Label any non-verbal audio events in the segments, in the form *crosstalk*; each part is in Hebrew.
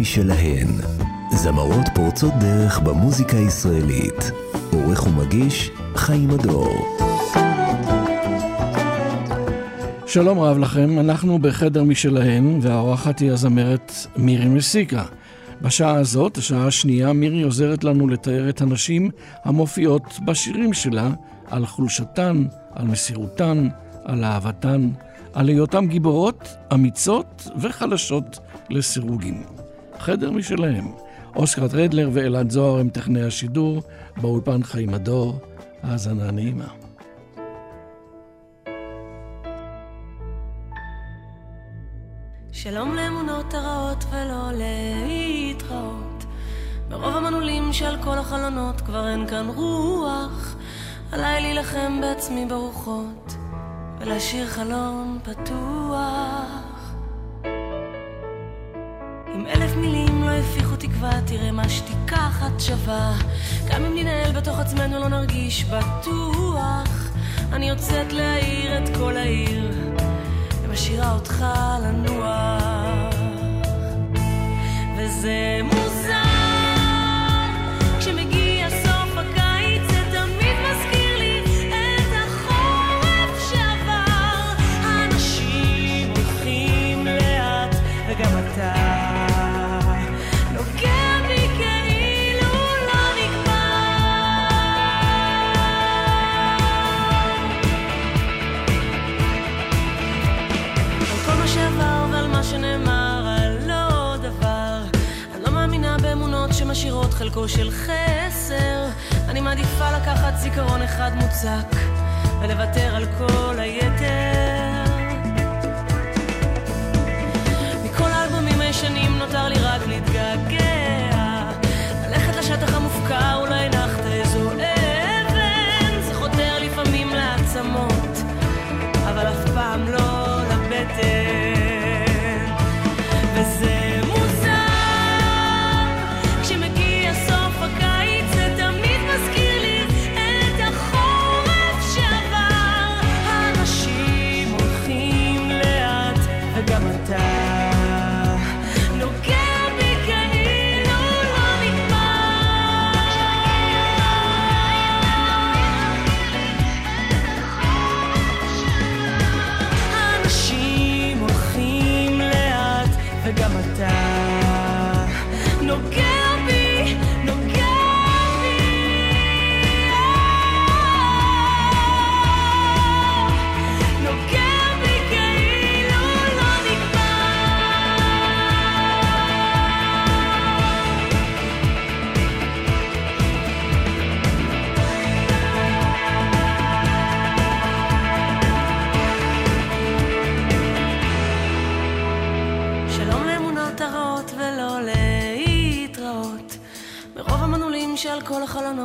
משלהן. זמרות פורצות דרך במוזיקה הישראלית. עורך ומגיש חיים הדור. שלום רב לכם, אנחנו בחדר משלהן, והאורחת היא הזמרת מירי מסיקה. בשעה הזאת, השעה השנייה, מירי עוזרת לנו לתאר את הנשים המופיעות בשירים שלה על חולשתן, על מסירותן, על אהבתן, על היותן גיבורות, אמיצות וחלשות לסירוגין. חדר משלהם. אוסקרט רדלר ואלעד זוהר הם טכנאי השידור, באולפן חיים הדור. האזנה נעימה. שלום לאמונות הרעות ולא להתראות. מרוב המנעולים שעל כל החלונות כבר אין כאן רוח. עליי להילחם בעצמי ברוחות ולהשאיר חלון פתוח. אם אלף מילים לא הפיחו תקווה, תראה מה שתיקה אחת שווה. גם אם ננהל בתוך עצמנו לא נרגיש בטוח. אני יוצאת להאיר את כל העיר. ומשאירה אותך לנוח. וזה מוזר חלקו של חסר, אני מעדיפה לקחת זיכרון אחד מוצק ולוותר על כל היתר. מכל האלבומים הישנים נותר לי רק להתגעגע, ללכת לשטח המופקר, אולי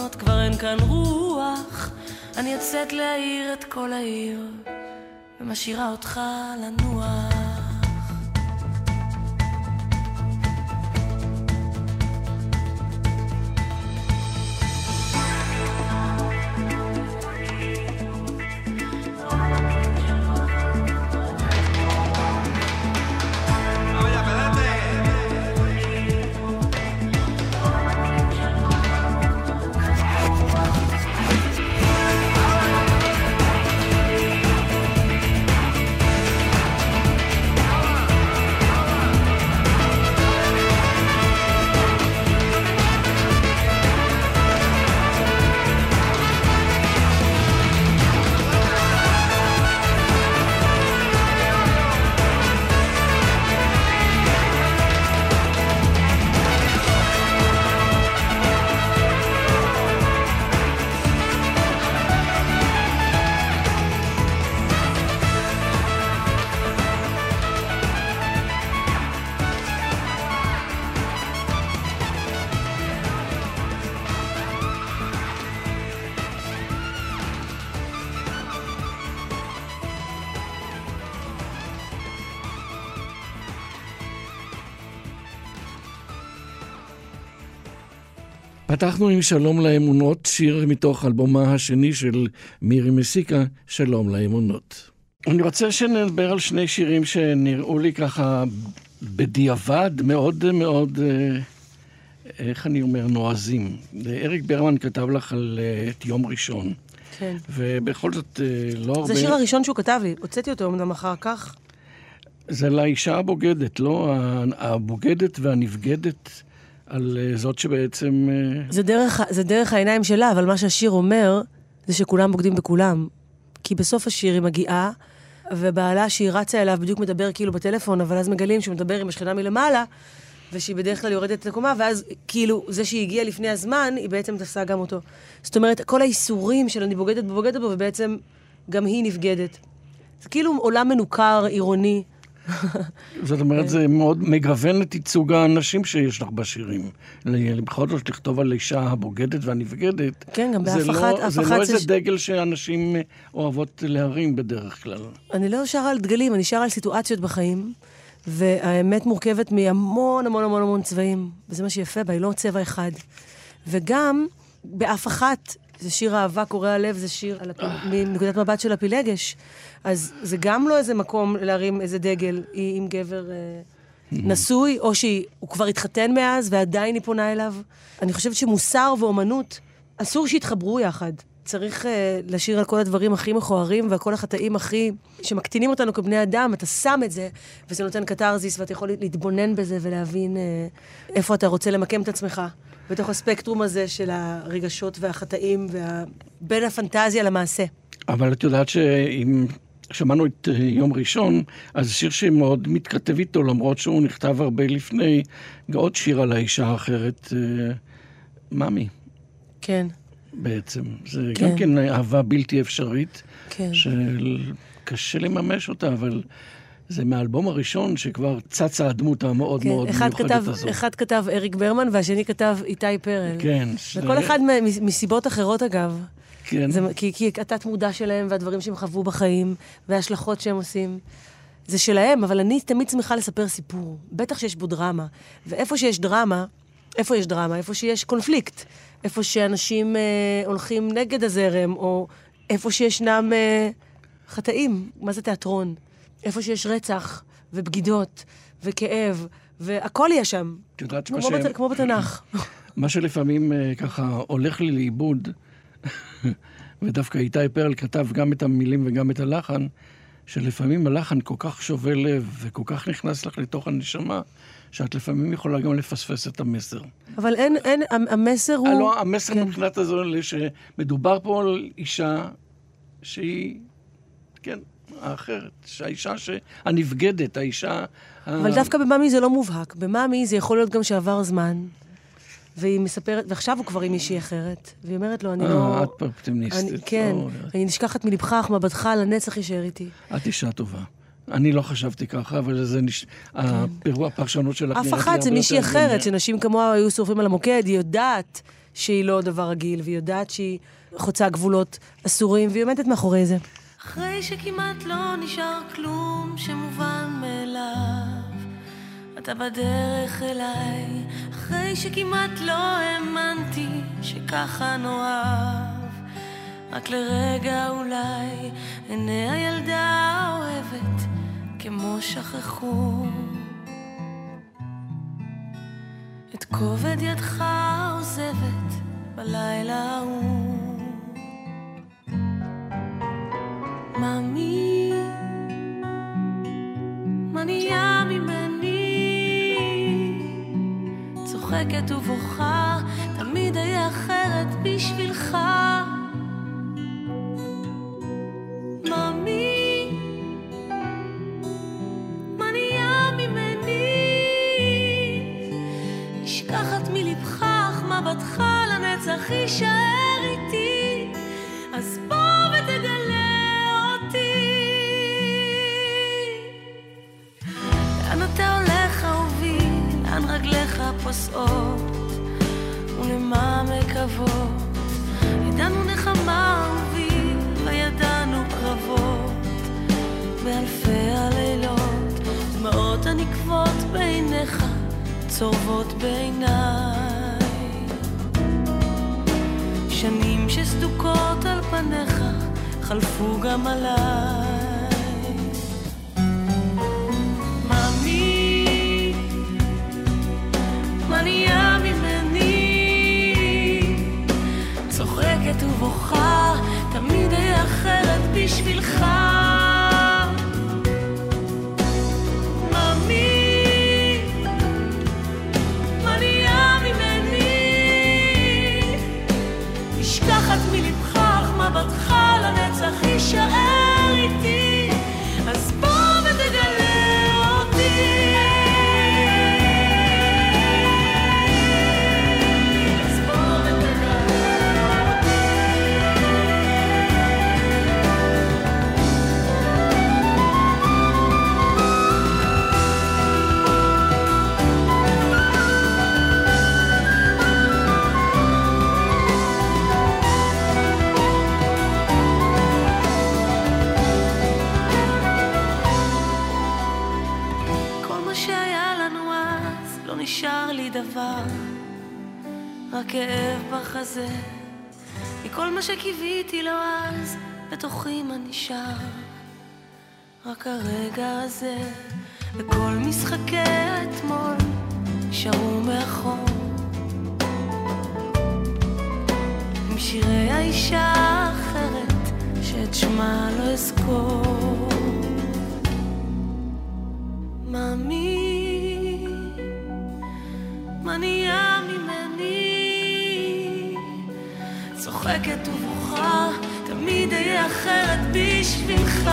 כל החלונות כבר אין כאן רוח. אני יוצאת להאיר את כל העיר ומשאירה אותך לנוח פתחנו עם שלום לאמונות, שיר מתוך אלבומה השני של מירי מסיקה, שלום לאמונות. אני רוצה שנדבר על שני שירים שנראו לי ככה בדיעבד מאוד מאוד, אה, איך אני אומר, נועזים. אריק ברמן כתב לך על אה, את יום ראשון. כן. ובכל זאת, אה, לא הרבה... זה השיר הראשון שהוא כתב לי, הוצאתי אותו אמנם אחר כך. זה לאישה הבוגדת, לא? הבוגדת והנבגדת על אה, זאת שבעצם... אה, זה דרך, זה דרך העיניים שלה, אבל מה שהשיר אומר, זה שכולם בוגדים בכולם. כי בסוף השיר היא מגיעה, ובעלה שהיא רצה אליו בדיוק מדבר כאילו בטלפון, אבל אז מגלים שהוא מדבר עם השכנה מלמעלה, ושהיא בדרך כלל יורדת את הקומה, ואז כאילו, זה שהיא הגיעה לפני הזמן, היא בעצם תפסה גם אותו. זאת אומרת, כל האיסורים של אני בוגדת בו, בוגדת בו, ובעצם גם היא נבגדת. זה כאילו עולם מנוכר, עירוני. זאת אומרת, זה מאוד מגוון את ייצוג האנשים שיש לך בשירים. בכל זאת, לכתוב על אישה הבוגדת והנבגדת, כן, גם זה באף לא- אחת, אף זה אחת לא זה איזה דגל שאנשים אה, אוהבות להרים בדרך כלל. אני לא שרה על דגלים, אני שרה על סיטואציות בחיים, והאמת מורכבת מהמון המון המון המון צבעים, וזה מה שיפה בה, היא לא צבע אחד. וגם, באף אחת, זה שיר אהבה קורע לב, זה שיר על הפ... מנקודת מבט של הפילגש. אז זה גם לא איזה מקום להרים איזה דגל, היא עם גבר אה, נשוי, או שהוא כבר התחתן מאז ועדיין היא פונה אליו. אני חושבת שמוסר ואומנות, אסור שיתחברו יחד. צריך uh, לשיר על כל הדברים הכי מכוערים ועל כל החטאים הכי... שמקטינים אותנו כבני אדם, אתה שם את זה, וזה נותן קתרזיס, ואתה יכול להתבונן בזה ולהבין uh, איפה אתה רוצה למקם את עצמך. בתוך הספקטרום הזה של הרגשות והחטאים, וה... בין הפנטזיה למעשה. אבל את יודעת שאם שמענו את אה, יום ראשון, אז שיר שמאוד מתכתב איתו, למרות שהוא נכתב הרבה לפני, עוד שיר על האישה האחרת, אה, ממי, כן, בעצם. זה כן. גם כן אהבה בלתי אפשרית, כן. שקשה לממש אותה, אבל זה מהאלבום הראשון שכבר צצה הדמות המאוד כן. מאוד אחד מיוחדת כתב, הזאת. אחד כתב אריק ברמן והשני כתב איתי פרל. כן. וכל אחד מסיבות אחרות, אגב. כן. זה, כי, כי התת מודע שלהם והדברים שהם חוו בחיים וההשלכות שהם עושים. זה שלהם, אבל אני תמיד שמחה לספר סיפור. בטח שיש בו דרמה. ואיפה שיש דרמה, איפה יש דרמה? איפה שיש קונפליקט. איפה שאנשים אה, הולכים נגד הזרם, או איפה שישנם אה, חטאים. מה זה תיאטרון? איפה שיש רצח, ובגידות, וכאב, והכל יהיה שם. את יודעת מה ש... בת, כמו בתנ"ך. *clears throat* מה שלפעמים אה, ככה הולך לי לאיבוד, *laughs* ודווקא איתי פרל כתב גם את המילים וגם את הלחן, שלפעמים הלחן כל כך שובה לב וכל כך נכנס לך לתוך הנשמה, שאת לפעמים יכולה גם לפספס את המסר. אבל אין, אין, המסר הוא... הלוא המסר כן. מבחינת הזו, שמדובר פה על אישה שהיא, כן, האחרת, שהאישה הנבגדת, האישה... ה- אבל דווקא במאמי זה לא מובהק. במאמי זה יכול להיות גם שעבר זמן, והיא מספרת, ועכשיו הוא כבר עם מישהי אחרת, והיא אומרת לו, אני אה, לא... את אופטימיסטית. אני, כן, לא, אני נשכחת מלבך, אך מבטך לנצח יישאר איתי. את אישה טובה. אני לא חשבתי ככה, אבל זה נש... הפירוע, הפרשנות שלך כן. אף אחת זה מישהי אחרת. שנשים כמוה היו שורפים על המוקד, היא יודעת שהיא לא דבר רגיל, והיא יודעת שהיא חוצה גבולות אסורים, והיא עומדת מאחורי זה. אחרי שכמעט לא נשאר כלום שמובן מאליו, אתה בדרך אליי, אחרי שכמעט לא האמנתי שככה נאהב, רק לרגע אולי עיני הילדה האוהבת כמו שכחו. את כובד ידך עוזבת בלילה ההוא. מאמי, מה נהיה ממני? צוחקת ובוכה, תמיד אהיה אחרת בשבילך. מאמי, מה נהיה ממני? נשכחת מלבך, אך מבטך לנצח יישאר איתי. אז בוא צורבות בעיניי. שנים שסדוקות על פניך חלפו גם עליי. מאמי, מה נהיה ממני? צוחקת ובוכה, תמיד היה... הרגע הזה, וכל משחקי האתמול נשארו מאחור. עם שירי האישה האחרת, שאת שמה לא אזכור. מאמי, מה נהיה ממני? צוחקת ובוכה, תמיד אהיה אחרת בשבילך.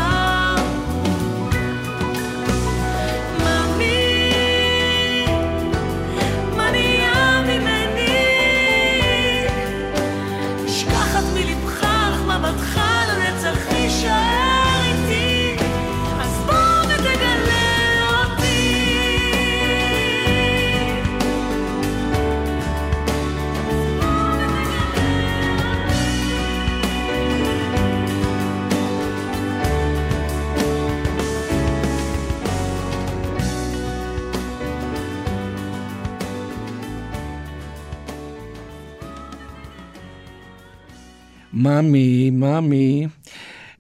מאמי, מאמי.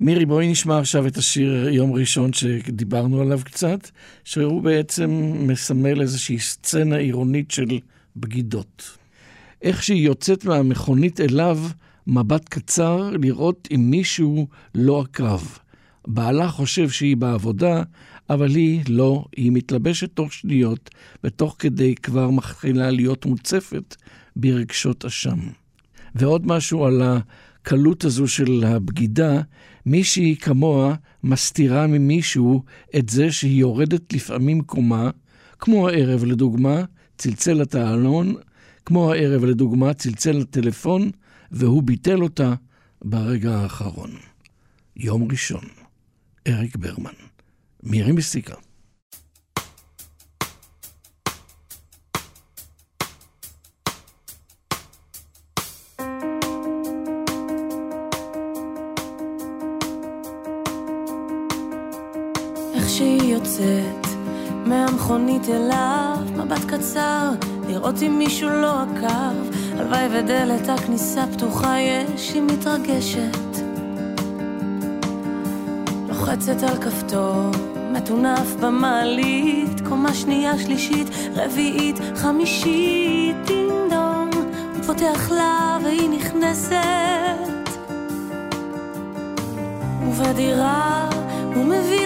מירי, בואי נשמע עכשיו את השיר יום ראשון שדיברנו עליו קצת, שהוא בעצם מסמל איזושהי סצנה עירונית של בגידות. איך שהיא יוצאת מהמכונית אליו, מבט קצר, לראות אם מישהו לא עקב. בעלה חושב שהיא בעבודה, אבל היא לא, היא מתלבשת תוך שניות, ותוך כדי כבר מתחילה להיות מוצפת ברגשות אשם. ועוד משהו על הקלות הזו של הבגידה, מישהי כמוה מסתירה ממישהו את זה שהיא יורדת לפעמים קומה, כמו הערב לדוגמה, צלצל התעלון, כמו הערב לדוגמה, צלצל לטלפון, והוא ביטל אותה ברגע האחרון. יום ראשון, אריק ברמן, מירי מסיקה. יוצאת מהמכונית אליו, מבט קצר, לראות אם מישהו לא עקב. הלוואי ודלת הכניסה פתוחה יש, היא מתרגשת. לוחצת על כפתור, מטונף במעלית, קומה שנייה, שלישית, רביעית, חמישית, דינג הוא פותח לה והיא נכנסת. ובדירה הוא מביא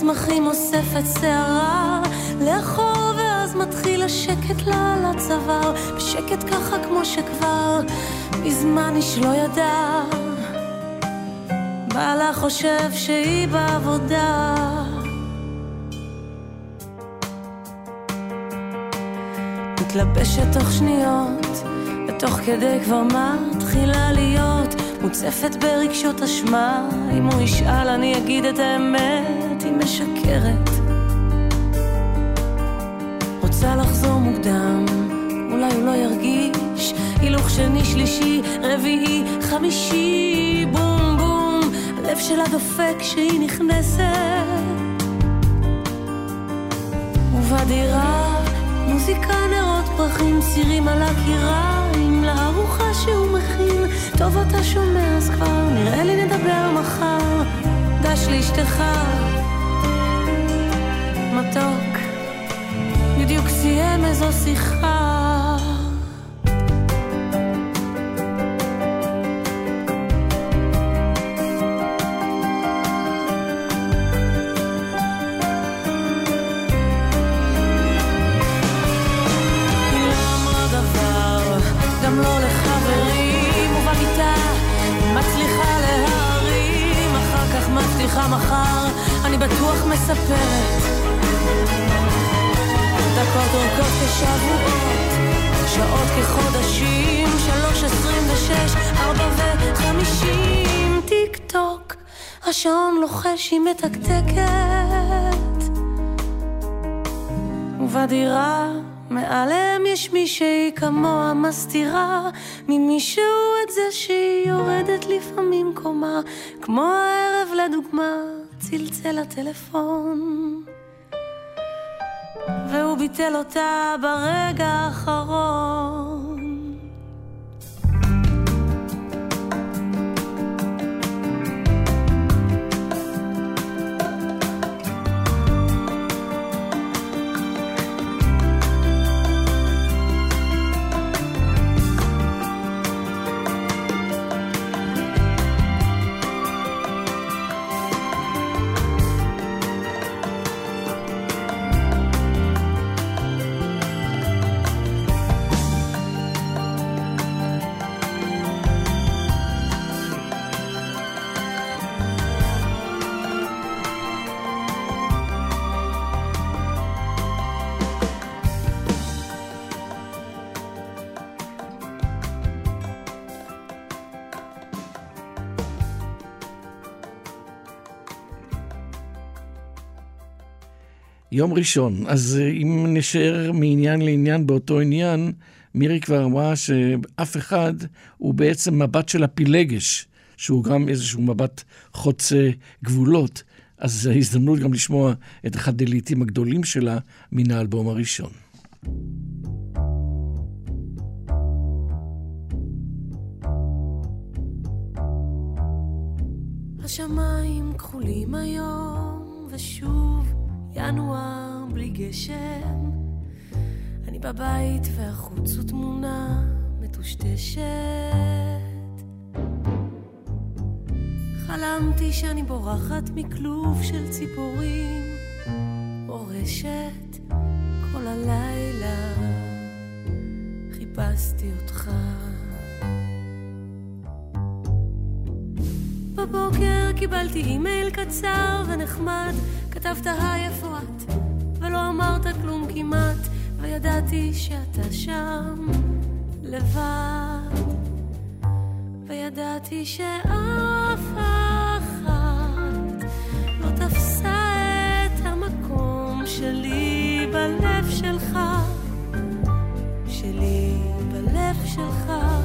צמחים, אוסף את שערה לאחור, ואז מתחיל השקט לה על הצוואר, בשקט ככה כמו שכבר מזמן איש לא ידע. בעלה חושב שהיא בעבודה. מתלבשת תוך שניות, ותוך כדי כבר מתחילה להיות מוצפת ברגשות אשמה, אם הוא ישאל אני אגיד את האמת, משקרת. רוצה לחזור מוקדם, אולי הוא לא ירגיש, הילוך שני, שלישי, רביעי, חמישי, בום בום, הלב שלה דופק כשהיא נכנסת. ובדירה מוזיקה, נרות, פרחים, סירים על הקירה, עם לארוחה שהוא מכין. טוב אתה שומע אז כבר, נראה לי נדבר מחר. גש לאשתך, מתוק, בדיוק סיים איזו שיחה. מחר, אני בטוח מספרת. דקות אורכות כשבועות, שעות כחודשים, שלוש עשרים ושש, ארבע וחמישים, טיק טוק, השעון לוחש היא מתקתקת. ובדירה מעליהם יש מישהי כמוה מסתירה ממישהו את זה שהיא יורדת לפעמים קומה כמו הערב לדוגמה צלצל הטלפון והוא ביטל אותה ברגע האחרון. יום ראשון. אז אה, אם נשאר מעניין לעניין באותו עניין, מירי כבר אמרה שאף אחד הוא בעצם מבט של הפילגש, שהוא גם איזשהו מבט חוצה גבולות. אז זו הזדמנות גם לשמוע את אחד הלעיתים הגדולים שלה מן האלבום הראשון. השמיים כחולים היום, ושוב ינואר בלי גשם. אני בבית והחוץ הוא תמונה מטושטשת. חלמתי שאני בורחת מכלוב של ציפורים, אורשת כל הלילה, חיפשתי אותך. בבוקר קיבלתי אימייל קצר ונחמד כתבת היי איפה את, ולא אמרת כלום כמעט, וידעתי שאתה שם לבד, וידעתי שאף אחת לא תפסה את המקום שלי בלב שלך, שלי בלב שלך.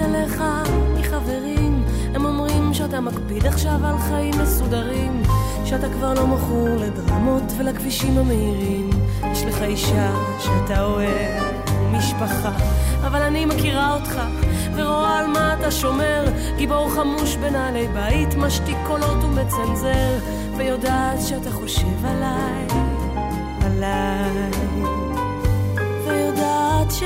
עליך מחברים, הם אומרים שאתה מקפיד עכשיו על חיים מסודרים, שאתה כבר לא מכור לדרמות ולכבישים המהירים. יש לך אישה שאתה אוהב, משפחה, אבל אני מכירה אותך, ורואה על מה אתה שומר, גיבור חמוש בנעלי בית, משתיק קולות ומצנזר, ויודעת שאתה חושב עליי, עליי, ויודעת ש...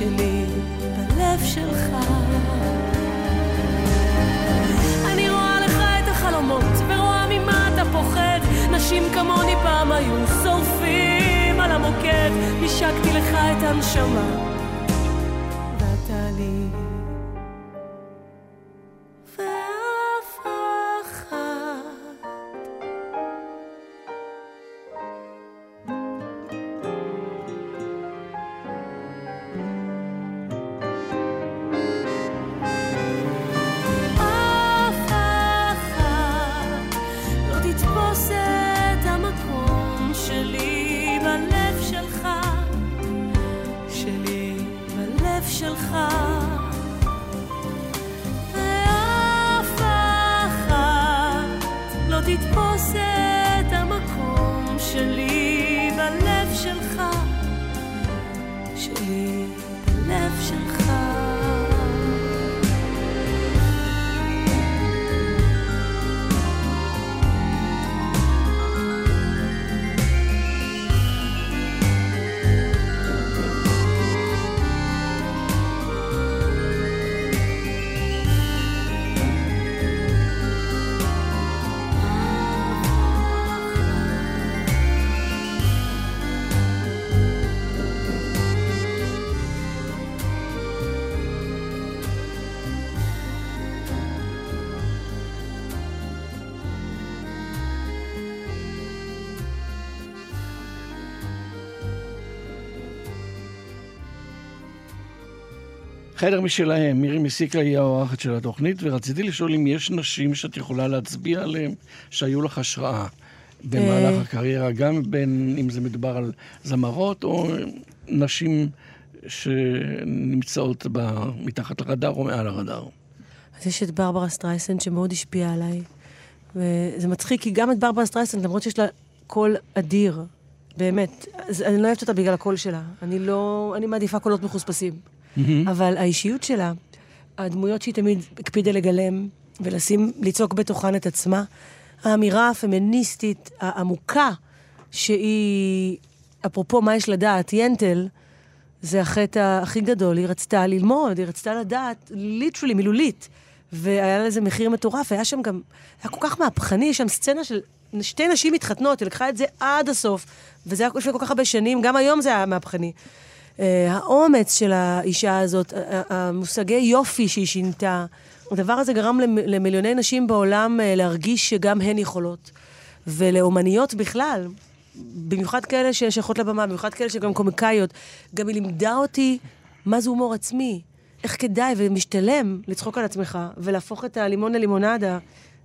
שלי בלב שלך. אני רואה לך את החלומות ורואה ממה אתה פוחד אנשים כמוני פעם היו שורפים על המוקד, השקתי לך את הנשמה. שלך. ואף אחת לא תתפוס את המקום שלי. חדר משלהם, מירי מסיקה היא האורחת של התוכנית, ורציתי לשאול אם יש נשים שאת יכולה להצביע עליהן שהיו לך השראה במהלך אה. הקריירה, גם בין אם זה מדובר על זמרות או נשים שנמצאות ב- מתחת לרדאר או מעל הרדאר. אז יש את ברברה סטרייסנד שמאוד השפיעה עליי. וזה מצחיק, כי גם את ברברה סטרייסנד, למרות שיש לה קול אדיר, באמת, אני לא אוהבת אותה בגלל הקול שלה. אני לא... אני מעדיפה קולות מחוספסים. אבל האישיות שלה, הדמויות שהיא תמיד הקפידה לגלם ולשים, לצעוק בתוכן את עצמה, האמירה הפמיניסטית העמוקה, שהיא, אפרופו מה יש לדעת, ינטל, זה החטא הכי גדול, היא רצתה ללמוד, היא רצתה לדעת, ליטרלי, מילולית. והיה לזה מחיר מטורף, היה שם גם, היה כל כך מהפכני, יש שם סצנה של שתי נשים מתחתנות, היא לקחה את זה עד הסוף, וזה היה לפני כל כך הרבה שנים, גם היום זה היה מהפכני. Uh, האומץ של האישה הזאת, המושגי יופי שהיא שינתה, הדבר הזה גרם למ- למיליוני נשים בעולם uh, להרגיש שגם הן יכולות. ולאומניות בכלל, במיוחד כאלה ששייכות לבמה, במיוחד כאלה שגם קומיקאיות, גם היא לימדה אותי מה זה הומור עצמי, איך כדאי ומשתלם לצחוק על עצמך ולהפוך את הלימון ללימונדה,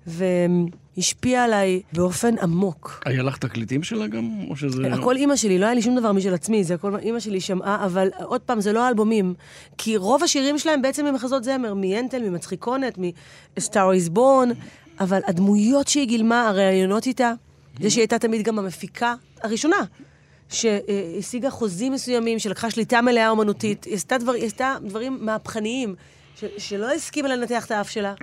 והשפיע עליי באופן עמוק. היה לך תקליטים שלה גם? או שזה... הכל אימא שלי, לא היה לי שום דבר משל עצמי, זה הכל אימא שלי שמעה, אבל עוד פעם, זה לא אלבומים. כי רוב השירים שלהם בעצם הם מחזות זמר, מיינטל, ממצחיקונת, מ-Star is Born, אבל הדמויות שהיא גילמה, הראיונות איתה, זה שהיא הייתה תמיד גם המפיקה הראשונה. שהשיגה חוזים מסוימים, שלקחה שליטה מלאה אומנותית, היא עשתה, דבר, עשתה דברים מהפכניים, ש, שלא הסכימה לנתח את האף שלה,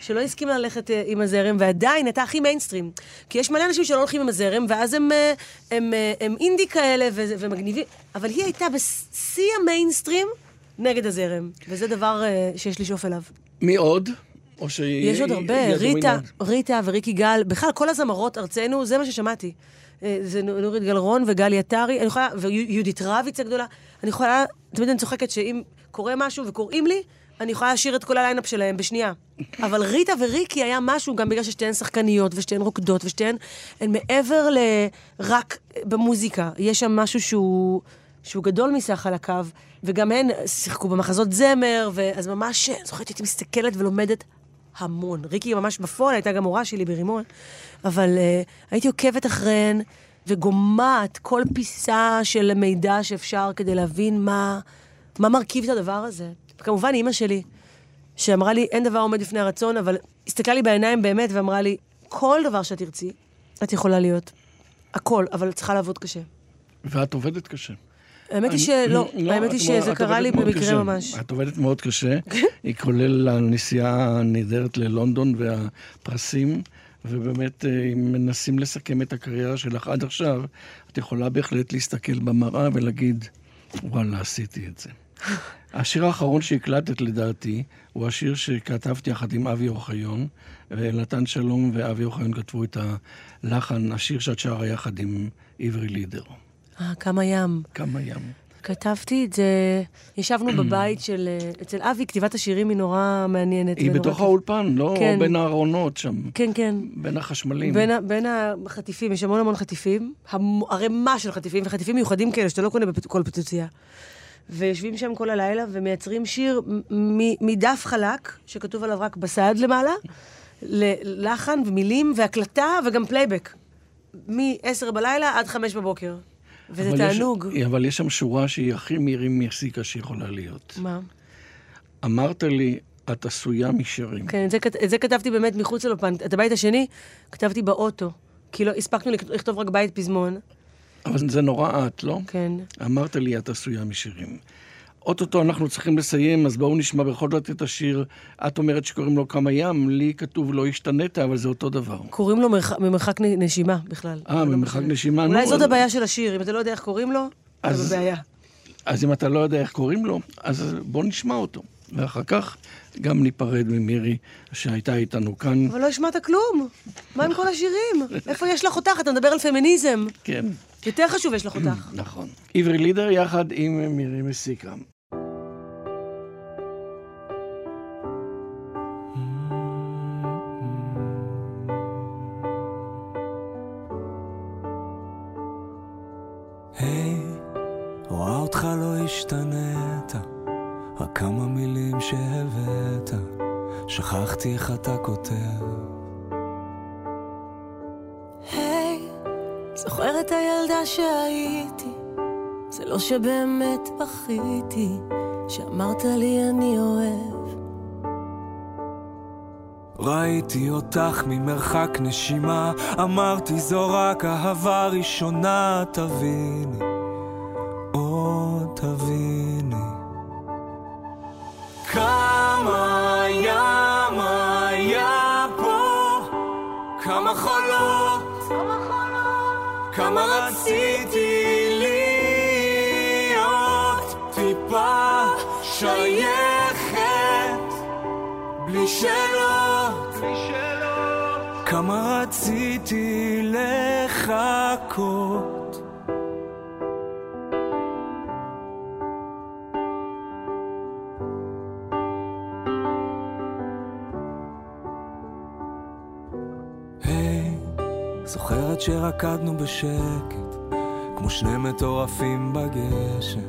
שלא הסכימה ללכת אה, עם הזרם, ועדיין הייתה הכי מיינסטרים. כי יש מלא אנשים שלא הולכים עם הזרם, ואז הם, אה, הם, אה, הם אינדי כאלה ו, ומגניבים, אבל היא הייתה בשיא המיינסטרים נגד הזרם, וזה דבר שיש לשאוף אליו. מי עוד? או ש... יש עוד הרבה, ריטה, ריטה וריקי גל, בכלל כל הזמרות ארצנו, זה מה ששמעתי. זה נו- נורית גלרון וגלי עטרי, אני יכולה, ויהודית רביץ הגדולה. אני יכולה, תמיד אני צוחקת שאם קורה משהו וקוראים לי, אני יכולה לשיר את כל ה lineup שלהם בשנייה. אבל ריטה וריקי היה משהו, גם בגלל ששתיהן שחקניות ושתיהן רוקדות ושתיהן הן מעבר לרק במוזיקה. יש שם משהו שהוא, שהוא גדול מסך על הקו, וגם הן שיחקו במחזות זמר, ואז ממש, זוכרת שהייתי מסתכלת ולומדת המון. ריקי ממש בפועל הייתה גם מורה שלי ברימון, אבל uh, הייתי עוקבת אחריהן וגומעת כל פיסה של מידע שאפשר כדי להבין מה, מה מרכיב את הדבר הזה. וכמובן אימא שלי, שאמרה לי, אין דבר עומד בפני הרצון, אבל הסתכלה לי בעיניים באמת ואמרה לי, כל דבר שאת תרצי, את יכולה להיות. הכל, אבל את צריכה לעבוד קשה. ואת עובדת קשה. האמת היא שלא, לא, האמת היא שזה קרה לי במקרה. ממש. את עובדת מאוד קשה, היא כולל הנסיעה הנהדרת ללונדון והפרסים, ובאמת, אה, אם מנסים לסכם את הקריירה שלך עד עכשיו, את יכולה בהחלט להסתכל במראה ולהגיד, וואלה, עשיתי את זה. *laughs* השיר האחרון שהקלטת, לדעתי, הוא השיר שכתבתי יחד עם אבי אוחיון, ונתן שלום ואבי אוחיון כתבו את הלחן, השיר שאת שרה יחד עם עברי לידר. אה, כמה ים. כמה ים. כתבתי את זה, ישבנו *clears throat* בבית של... אצל אבי, כתיבת השירים היא נורא מעניינת. היא בתוך כיף. האולפן, לא כן. בין הארונות שם, כן, כן. בין החשמלים. בין, ה- בין החטיפים, יש המון המון חטיפים, המ- ערימה של חטיפים, וחטיפים מיוחדים כאלה שאתה לא קונה בכל פיצוצייה. ויושבים שם כל הלילה ומייצרים שיר מדף חלק, שכתוב עליו רק בס"ד למעלה, ללחן ומילים והקלטה וגם פלייבק. מ-10 בלילה עד 5 בבוקר. וזה אבל יש- תענוג. אבל יש שם שורה שהיא הכי מירי מסיקה שיכולה להיות. מה? אמרת לי, את עשויה משירים. כן, את זה, את זה כתבתי באמת מחוץ לאולפן. את הבית השני כתבתי באוטו. כי לא, הספקנו לכ- לכתוב רק בית פזמון. אבל זה נורא את, לא? כן. אמרת לי, את עשויה משירים. אוטוטו אנחנו צריכים לסיים, אז בואו נשמע בכל זאת את השיר. את אומרת שקוראים לו כמה ים, לי כתוב לא השתנית, אבל זה אותו דבר. קוראים לו מרח... ממרחק נשימה בכלל. אה, זה לא ממרחק משנה. נשימה, אולי נו, זאת אז- הבעיה של השיר, אם אתה לא יודע איך קוראים לו, אתה אז- בבעיה. אז אם אתה לא יודע איך קוראים לו, אז בוא נשמע אותו. ואחר כך גם ניפרד ממירי, שהייתה איתנו כאן. אבל לא השמעת כלום. מה עם כל השירים? איפה יש לך אותך? אתה מדבר על פמיניזם. כן, יותר חשוב יש לך אותך. נכון. עברי לידר יחד עם מירי מסיקה. שכחתי איך אתה כותב. היי, זוכר את הילדה שהייתי, זה לא שבאמת בכיתי, שאמרת לי אני אוהב. ראיתי אותך ממרחק נשימה, אמרתי זו רק אהבה ראשונה, תביני, רציתי להיות טיפה שייכת, בלי שאלות, כמה רציתי לחכות. שרקדנו בשקט, כמו שני מטורפים בגשם,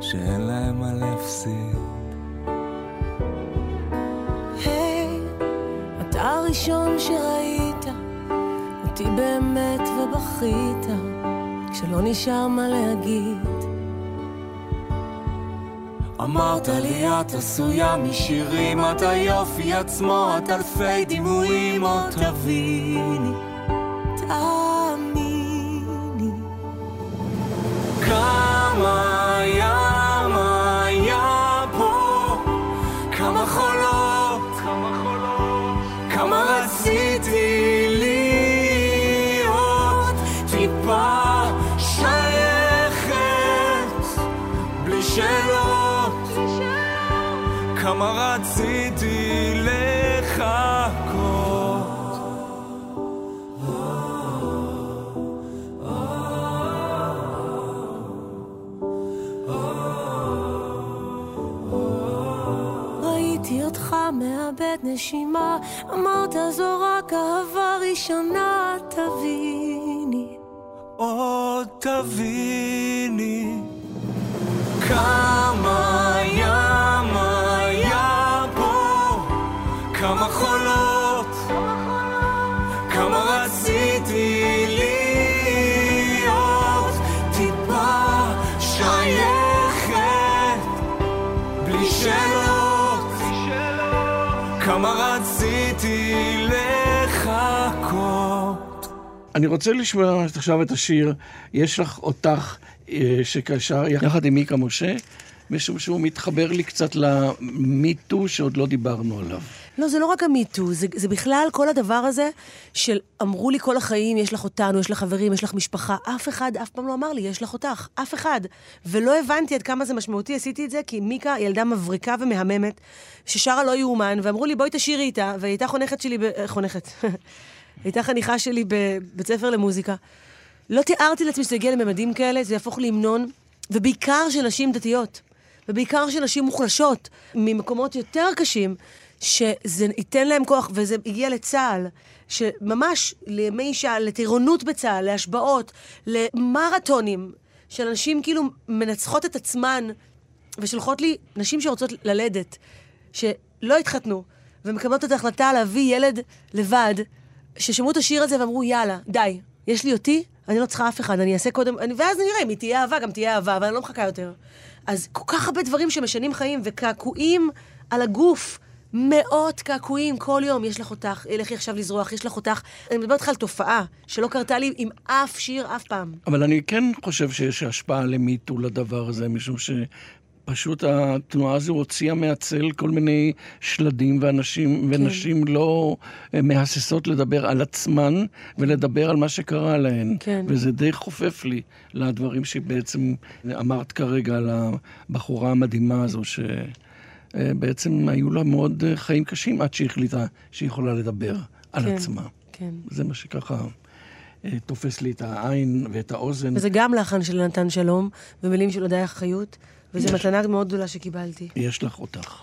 שאין להם מה להפסיד. היי, אתה הראשון שראית אותי באמת ובכית, כשלא נשאר מה להגיד. אמרת לי את עשויה משירים, את היופי עצמו, את אלפי דימויים, או תביני. תאמיני. נשימה, אמרת זו רק אהבה ראשונה, תביני. עוד תביני כמה אני רוצה לשמוע עכשיו את השיר "יש לך אותך" אה, שקשר יחד עם מיקה משה, משום שהוא מתחבר לי קצת למיטו שעוד לא דיברנו עליו. לא, זה לא רק המיטו, זה, זה בכלל כל הדבר הזה של אמרו לי כל החיים, יש לך אותנו, יש לך חברים, יש לך משפחה. אף אחד אף פעם לא אמר לי, יש לך אותך. אף אחד. ולא הבנתי עד כמה זה משמעותי, עשיתי את זה כי מיקה ילדה מבריקה ומהממת, ששרה לא יאומן, ואמרו לי, בואי תשאירי איתה, והיא הייתה חונכת שלי, ב... אה, חונכת. *laughs* הייתה חניכה שלי בבית ספר למוזיקה. לא תיארתי לעצמי שזה יגיע לממדים כאלה, זה יהפוך להמנון, ובעיקר של נשים דתיות, ובעיקר של נשים מוחלשות, ממקומות יותר קשים, שזה ייתן להם כוח, וזה הגיע לצה"ל, שממש לימי אישה, לטירונות בצה"ל, להשבעות, למרתונים, של נשים כאילו מנצחות את עצמן, ושולחות לי נשים שרוצות ללדת, שלא התחתנו, ומקבלות את ההחלטה להביא ילד לבד, ששמעו את השיר הזה ואמרו, יאללה, די, יש לי אותי, אני לא צריכה אף אחד, אני אעשה קודם, אני, ואז נראה אם היא תהיה אהבה, גם תהיה אהבה, אבל אני לא מחכה יותר. אז כל כך הרבה דברים שמשנים חיים וקעקועים על הגוף. מאות קעקועים כל יום, יש לך אותך, לכי עכשיו לזרוח, יש לך אותך. אני מדברת איתך על תופעה שלא קרתה לי עם אף שיר אף פעם. אבל אני כן חושב שיש השפעה למיטו לדבר הזה, משום שפשוט התנועה הזו הוציאה מהצל כל מיני שלדים, ואנשים, כן. ונשים לא אה, מהססות לדבר על עצמן ולדבר על מה שקרה להן. כן. וזה די חופף לי לדברים שבעצם אמרת כרגע על הבחורה המדהימה הזו, ש... אה, היו לה מאוד אה, חיים קשים עד שהיא החליטה שהיא יכולה לדבר על כן, עצמה. כן. זה מה שככה תופס לי את העין ואת האוזן. וזה גם לחן של נתן שלום, ומילים של הודיה חיות, וזו. מתנה מאוד גדולה שקיבלתי. יש לך אותך.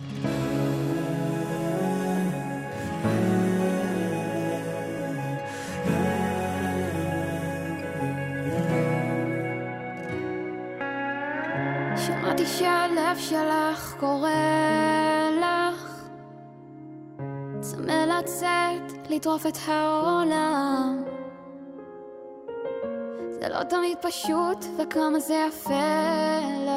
שמעתי שהלב הלב שלך קורא לך צמא לצאת, לטרוף את העולם זה לא תמיד פשוט, וכמה זה יפה לך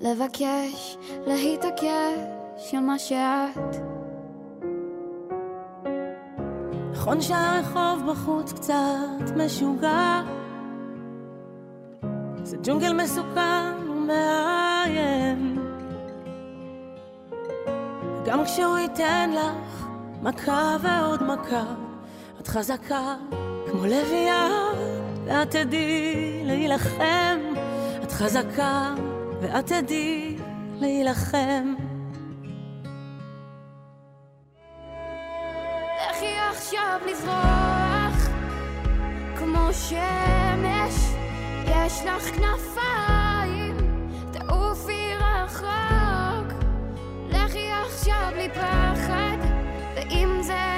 לבקש, להתעקש על מה שאת. נכון שהרחוב בחוץ קצת משוגע זה ג'ונגל מסוכן ומאיים. גם כשהוא ייתן לך מכה ועוד מכה את חזקה כמו לביאה ואת תדעי להילחם. את חזקה ואת תדעי להילחם. לכי עכשיו לזרוח כמו שמש יש לך כנפיים תעופי רחוק. לכי עכשיו בלי פחד ואם זה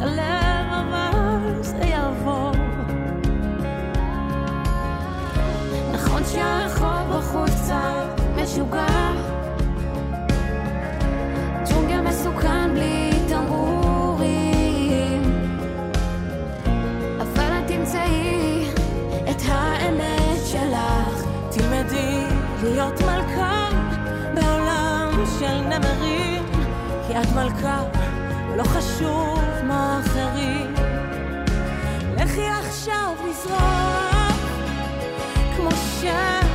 הלב, אבל זה יעבור. נכון שהרחוב בחוץ קצת משוגע. ג'ונגל מסוכן בלי תמרורים. אבל את תמצאי את האמת שלך, תלמדי להיות מלכה בעולם של נמרים, כי את מלכה, ולא חשוב מה אחרים. לכי עכשיו לזרוח, כמו שמש,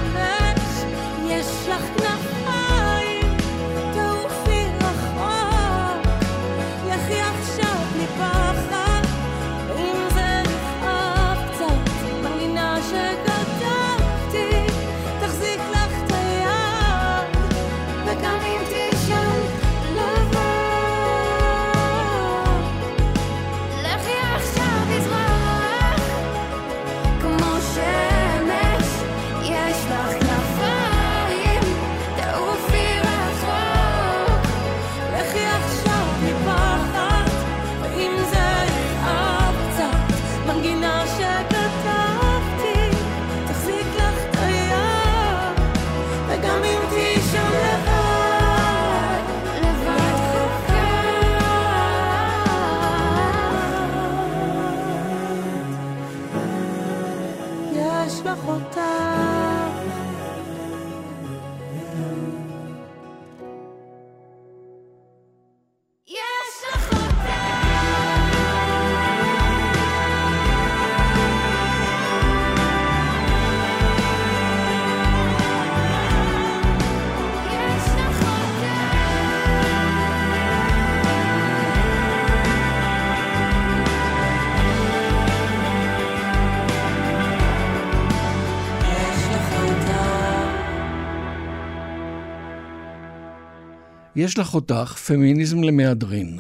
יש לך אותך, פמיניזם למהדרין.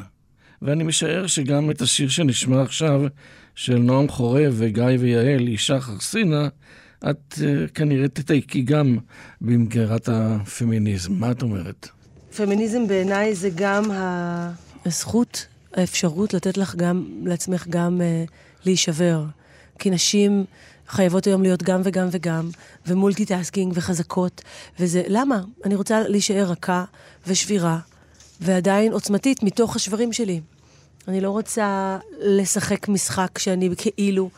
ואני משער שגם את השיר שנשמע עכשיו, של נועם חורב וגיא ויעל, אישה חרסינה, את uh, כנראה תתייקי גם במגירת הפמיניזם. מה את אומרת? פמיניזם בעיניי זה גם הזכות, האפשרות לתת לך גם, לעצמך גם אה, להישבר. כי נשים חייבות היום להיות גם וגם וגם, ו multitasking וחזקות, וזה, למה? אני רוצה להישאר רכה ושבירה, ועדיין עוצמתית מתוך השברים שלי. אני לא רוצה לשחק משחק שאני כאילו,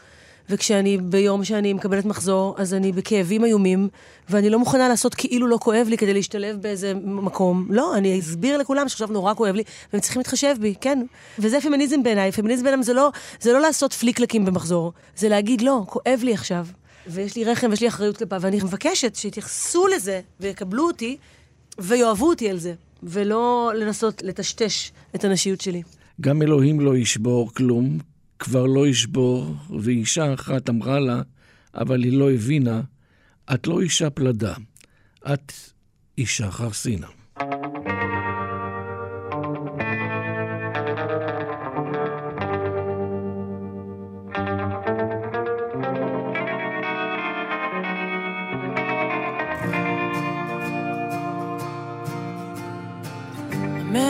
וכשאני, ביום שאני מקבלת מחזור, אז אני בכאבים איומים, ואני לא מוכנה לעשות כאילו לא כואב לי כדי להשתלב באיזה מקום. לא, אני אסביר לכולם שעכשיו נורא כואב לי, והם צריכים להתחשב בי, כן. וזה פמיניזם בעיניי. פמיניזם בעיניי זה לא, זה לא לעשות פליקפלקים במחזור, זה להגיד, לא, כואב לי עכשיו. ויש לי רחם ויש לי אחריות כלפיו, ואני מבקשת שיתייחסו לזה ויקבלו אותי ויאהבו אותי על זה, ולא לנסות לטשטש את הנשיות שלי. גם אלוהים לא ישבור כלום, כבר לא ישבור, ואישה אחת אמרה לה, אבל היא לא הבינה, את לא אישה פלדה, את אישה חרסינה.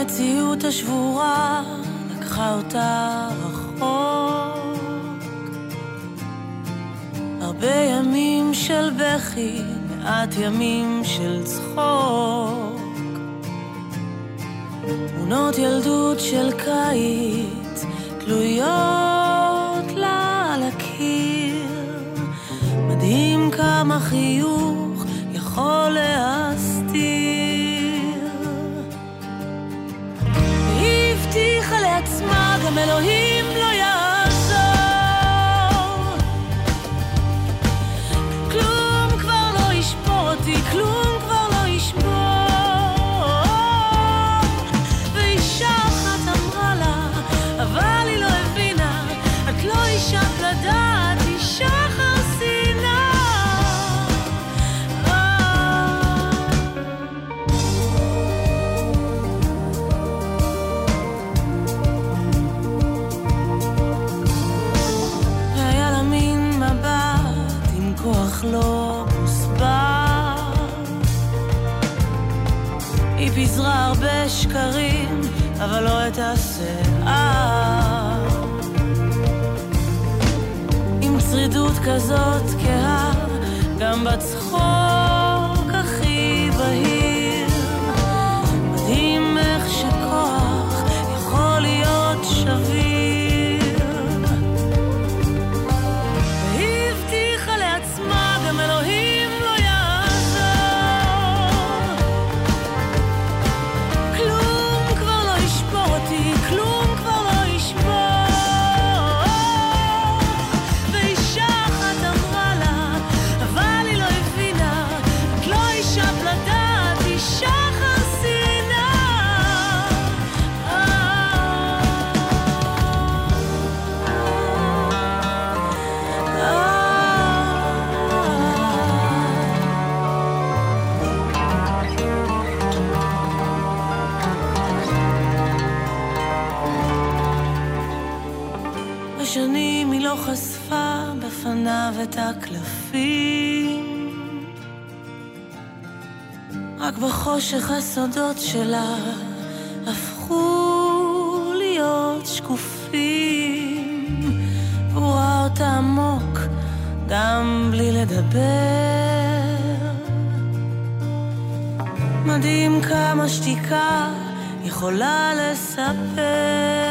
המציאות השבורה לקחה אותה רחוק. הרבה ימים של בכי, מעט ימים של צחוק. תמונות ילדות של קיץ תלויות לה על הקיר. מדהים כמה חיוך יכול להסתיר. היא הבטיחה לעצמה גם אלוהים אבל לא את השיער. עם צרידות כזאת כהה, גם בצחוק את הקלפים. רק בחושך הסודות שלה הפכו להיות שקופים. והוא ראה אותה עמוק גם בלי לדבר. מדהים כמה שתיקה יכולה לספר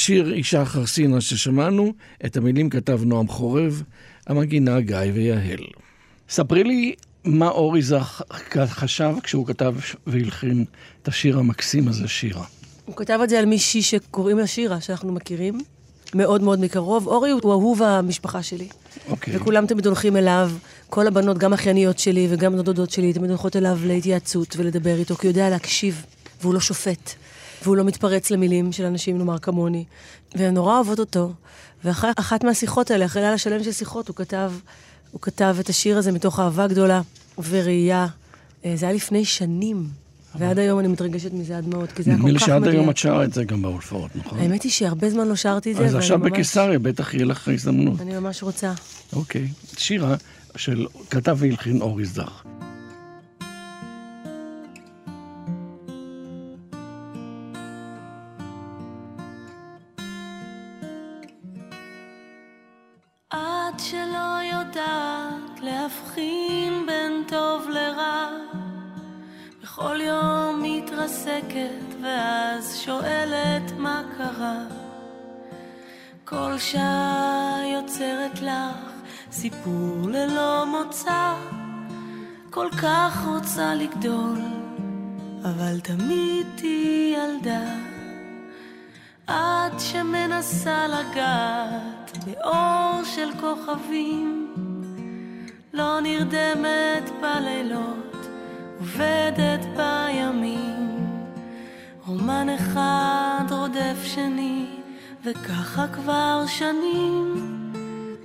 השיר אישה חרסינה ששמענו, את המילים כתב נועם חורב, המגינה גיא ויהל. ספרי לי מה אורי זך חשב כשהוא כתב והלחין את השיר המקסים הזה, שירה. הוא כתב את זה על מישהי שקוראים לה שירה, שאנחנו מכירים מאוד מאוד מקרוב. אורי הוא אהוב המשפחה שלי. אוקיי. וכולם תמיד הולכים אליו, כל הבנות, גם אחייניות שלי וגם דודות שלי, תמיד הולכות אליו להתייעצות ולדבר איתו, כי הוא יודע להקשיב, והוא לא שופט. והוא לא מתפרץ למילים של אנשים, נאמר, כמוני. והן נורא אוהבות אותו. ואחרי אחת מהשיחות האלה, אחרי לילה שלם של שיחות, הוא כתב, הוא כתב את השיר הזה מתוך אהבה גדולה וראייה. אה, זה היה לפני שנים. ועד היום אני מתרגשת מזה עד מאוד, כי זה היה כל נדמה לי כך שעד היום מדויק. את שרה את זה גם בהופעות, נכון? האמת היא שהרבה זמן לא שרתי את זה, אז עכשיו בקיסריה בטח יהיה לך הזדמנות. אני ממש רוצה. אוקיי. שירה של כתב והלחין אורי זך. שלא יודעת להבחין בין טוב לרע, בכל יום מתרסקת ואז שואלת מה קרה. כל שעה יוצרת לך סיפור ללא מוצא, כל כך רוצה לגדול, אבל תמיד תהיי ילדה. את שמנסה לגעת באור של כוכבים, נרדמת בלילות, עובדת בימים. רומן אחד רודף שני, וככה כבר שנים,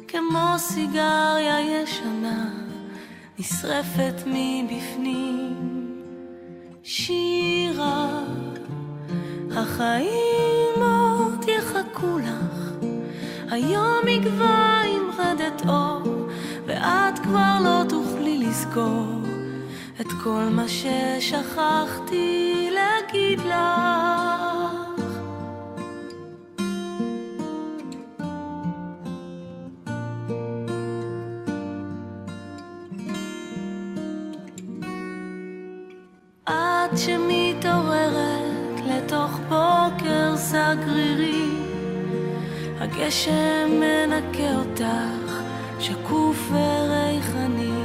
כמו סיגריה ישנה, נשרפת מבפנים. שירה החיים עוד יחכו לך, היום יגבה עם רדת אור, ואת כבר לא תוכלי לזכור את כל מה ששכחתי להגיד לך. שמתעוררת לתוך בוקר סגרירי, הגשם מנקה אותך, שקוף וריחני.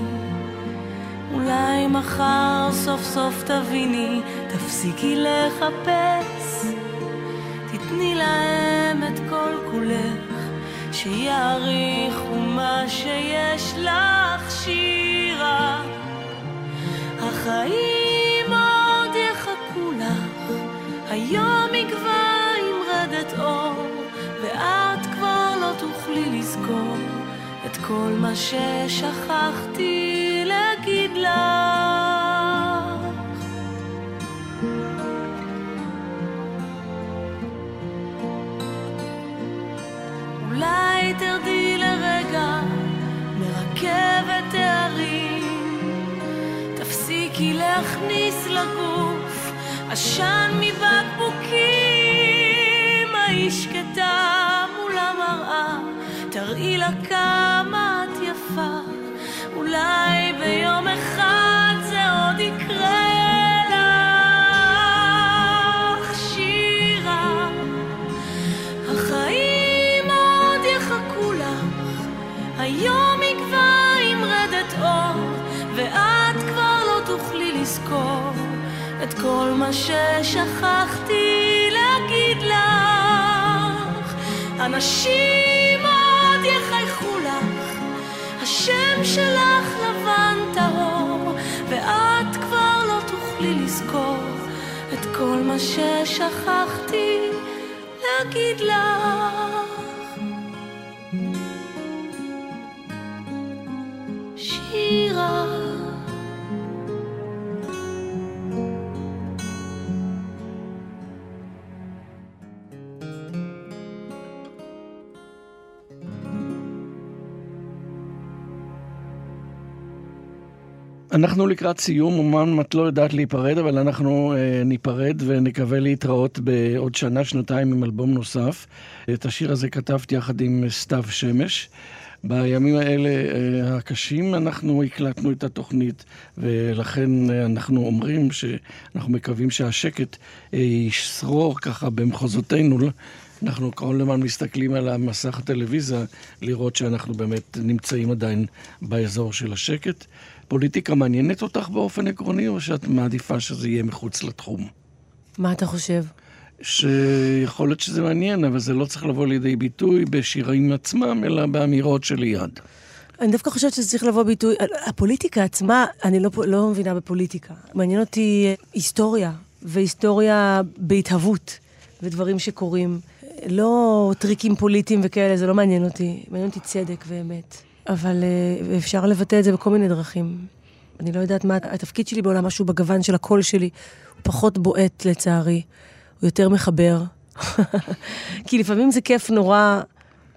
אולי מחר סוף סוף תביני, תפסיקי לחפש, תתני להם את כל כולך, שיעריכו מה שיש לך שירה. החיים עוד יחכו לך, היום יגבה עם רדת אור, ואת כבר לא תוכלי לזכור כל מה ששכחתי להגיד לך. אולי תרדי לרגע מרכבת הערים תפסיקי להכניס לגוף עשן מבקבוקים. היי שקטה מול המראה, תראי לה כמה את יפה. אולי ביום אחד זה עוד יקרה לך. שירה, החיים עוד יחכו לך. היום יגבה עם רדת אור, ואת כבר לא תוכלי לזכור את כל מה ששכחתי להגיד לך. אנשים עוד יחייכו לך, השם שלך לבן טהור, ואת כבר לא תוכלי לזכור את כל מה ששכחתי להגיד לך. אנחנו לקראת סיום, אומנם את לא יודעת להיפרד, אבל אנחנו אה, ניפרד ונקווה להתראות בעוד שנה, שנתיים עם אלבום נוסף. את השיר הזה כתבתי יחד עם סתיו שמש. בימים האלה אה, הקשים אנחנו הקלטנו את התוכנית, ולכן אה, אנחנו אומרים שאנחנו מקווים שהשקט אה, ישרור ככה במחוזותינו. אנחנו כל הזמן מסתכלים על המסך הטלוויזיה, לראות שאנחנו באמת נמצאים עדיין באזור של השקט. פוליטיקה מעניינת אותך באופן עקרוני, או שאת מעדיפה שזה יהיה מחוץ לתחום? מה אתה חושב? שיכול להיות שזה מעניין, אבל זה לא צריך לבוא לידי ביטוי בשירים עצמם, אלא באמירות שליד. אני דווקא חושבת שזה צריך לבוא ביטוי, הפוליטיקה עצמה, אני לא, לא מבינה בפוליטיקה. מעניין אותי אה, היסטוריה, והיסטוריה בהתהוות, ודברים שקורים. לא טריקים פוליטיים וכאלה, זה לא מעניין אותי. מעניין אותי צדק ואמת. אבל אה, אפשר לבטא את זה בכל מיני דרכים. אני לא יודעת מה התפקיד שלי בעולם, משהו בגוון של הקול שלי. הוא פחות בועט לצערי, הוא יותר מחבר. *laughs* כי לפעמים זה כיף נורא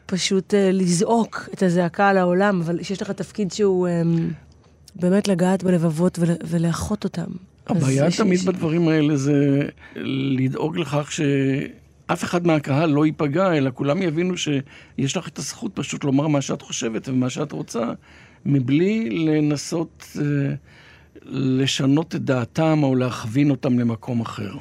פשוט uh, לזעוק את הזעקה על העולם, אבל שיש לך תפקיד שהוא um, באמת לגעת בלבבות ול, ולאחות אותם. הבעיה תמיד ש- בדברים האלה זה לדאוג לכך שאף אחד מהקהל לא ייפגע, אלא כולם יבינו שיש לך את הזכות פשוט לומר מה שאת חושבת ומה שאת רוצה, מבלי לנסות אה, לשנות את דעתם או להכווין אותם למקום אחר.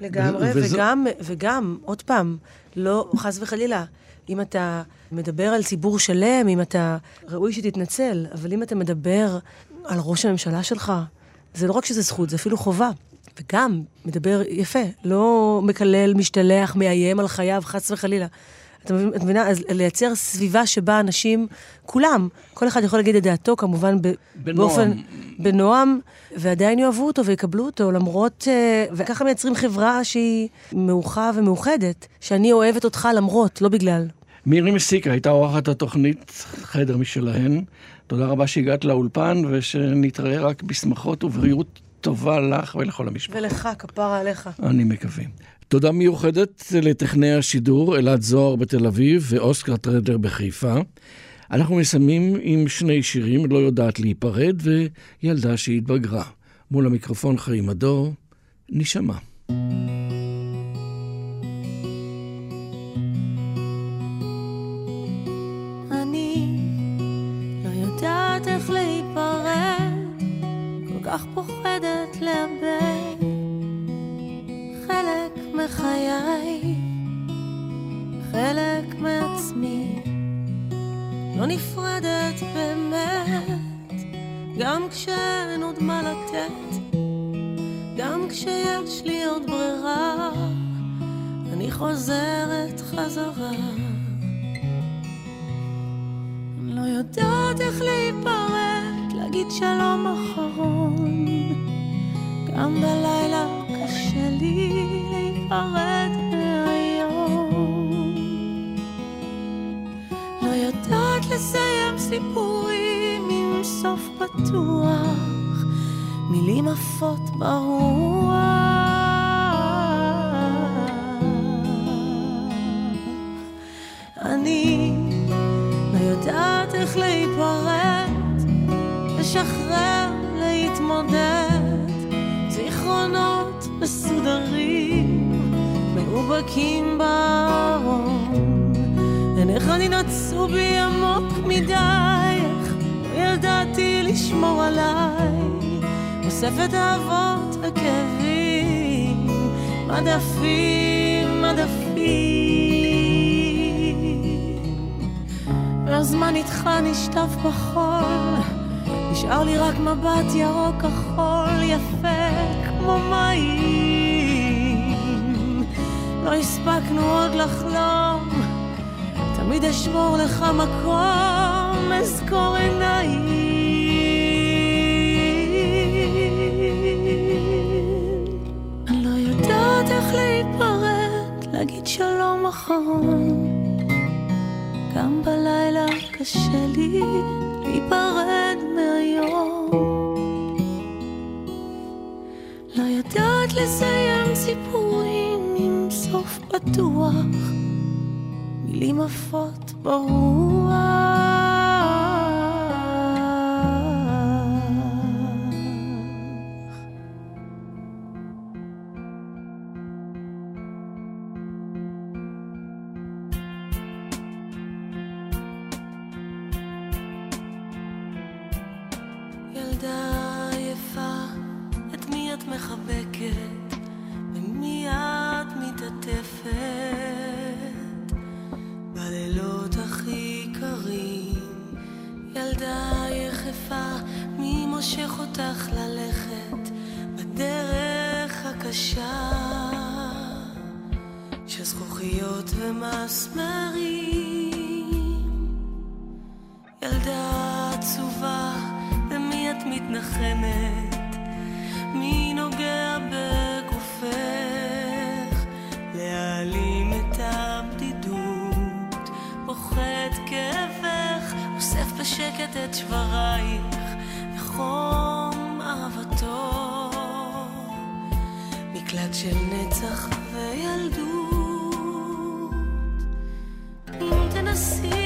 לגמרי, ו- וזה- וגם, וגם, עוד פעם, לא, חס וחלילה, אם אתה מדבר על ציבור שלם, אם אתה, ראוי שתתנצל, אבל אם אתה מדבר על ראש הממשלה שלך, זה לא רק שזה זכות, זה אפילו חובה. וגם, מדבר יפה, לא מקלל, משתלח, מאיים על חייו, חס וחלילה. את מבינה? אז לייצר סביבה שבה אנשים, כולם, כל אחד יכול להגיד את דעתו, כמובן ב- בנועם. באופן, בנועם, ועדיין יאהבו אותו ויקבלו אותו, למרות... אה, וככה מייצרים חברה שהיא מאוחה ומאוחדת, שאני אוהבת אותך למרות, לא בגלל. מירי מסיקה הייתה אורחת התוכנית חדר משלהן. תודה רבה שהגעת לאולפן, ושנתראה רק בשמחות ובריאות טובה לך ולכל המשפחה. ולך, כפרה עליך. אני מקווה. תודה מיוחדת לטכנאי השידור, אלעד זוהר בתל אביב ואוסקר טרדר בחיפה. אנחנו מסיימים עם שני שירים, לא יודעת להיפרד, וילדה שהתבגרה. מול המיקרופון חיים הדור, נשמע. אני כך פוחדת לאבד חלק מחיי, חלק מעצמי. לא נפרדת באמת, גם כשאין עוד מה לתת, גם כשיש לי עוד ברירה, אני חוזרת חזרה. לא יודעת איך להיפרד, להגיד שלום אחרון. גם בלילה קשה לי להיפרד מהיום. לא יודעת לסיים סיפורים עם סוף פתוח, מילים עפות ברוח. אני לא יודעת איך להיפרד, לשחרר, להתמודד, זיכרונות מסודרים, מאובקים בארון. עיניך ננעצו בי עמוק מדי, איך לא ידעתי לשמור עליי, אוספת אהבות וכאבים, מדפים, מדפים. והזמן איתך נשטף בחול, נשאר לי רק מבט ירוק כחול, יפה כמו מים. לא הספקנו עוד לחלום, תמיד אשמור לך מקום, אזכור עיניים. לא להגיד שלום אחרון. גם בלילה קשה לי להיפרד מהיום. לא יודעת לסיים סיפורים עם סוף פתוח, מילים עפות ברוח. ילדה יחפה, מי מושך אותך ללכת בדרך הקשה? של זכוכיות ומסמרים ילדה עצובה, במי את מתנחמת? מי נוגע? בשקט את שברייך וחום אהבתו. מקלט של נצח וילדות. אם תנסי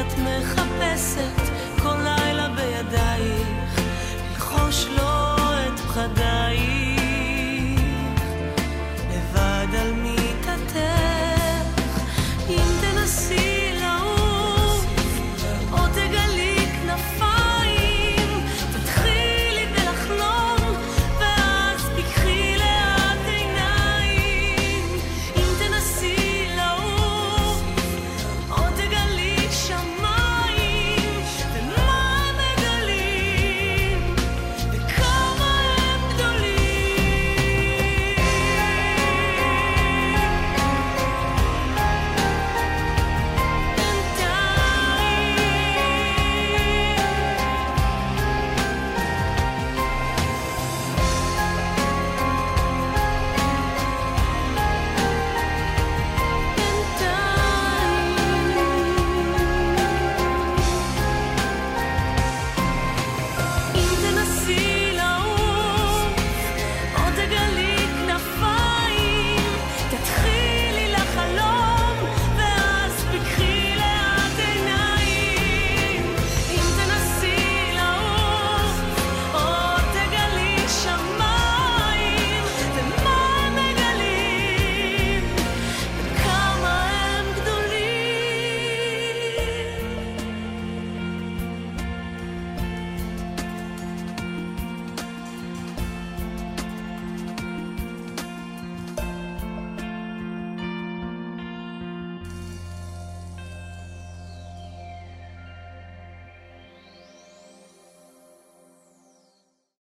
את מחפשת כל לילה בידייך, ללחוש לו את פחדיי.